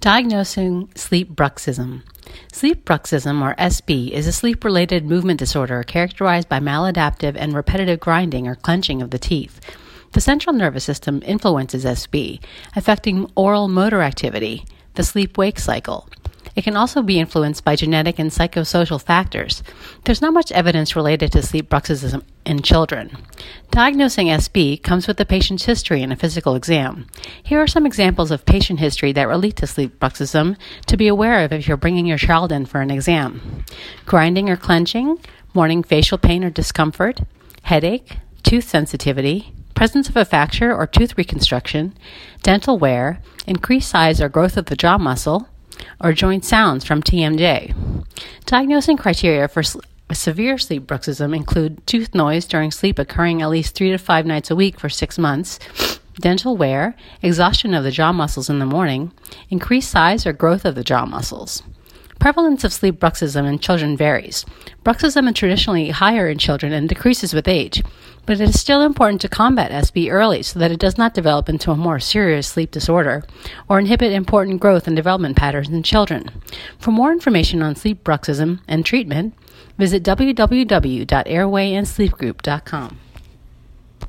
Diagnosing sleep bruxism. Sleep bruxism, or SB, is a sleep related movement disorder characterized by maladaptive and repetitive grinding or clenching of the teeth. The central nervous system influences SB, affecting oral motor activity, the sleep wake cycle, it can also be influenced by genetic and psychosocial factors. There's not much evidence related to sleep bruxism in children. Diagnosing SB comes with the patient's history and a physical exam. Here are some examples of patient history that relate to sleep bruxism to be aware of if you're bringing your child in for an exam. Grinding or clenching, morning facial pain or discomfort, headache, tooth sensitivity, presence of a fracture or tooth reconstruction, dental wear, increased size or growth of the jaw muscle, or joint sounds from TMJ. Diagnosing criteria for severe sleep bruxism include tooth noise during sleep occurring at least three to five nights a week for six months, dental wear, exhaustion of the jaw muscles in the morning, increased size or growth of the jaw muscles. Prevalence of sleep bruxism in children varies. Bruxism is traditionally higher in children and decreases with age, but it is still important to combat SB early so that it does not develop into a more serious sleep disorder or inhibit important growth and development patterns in children. For more information on sleep bruxism and treatment, visit www.airwayandsleepgroup.com.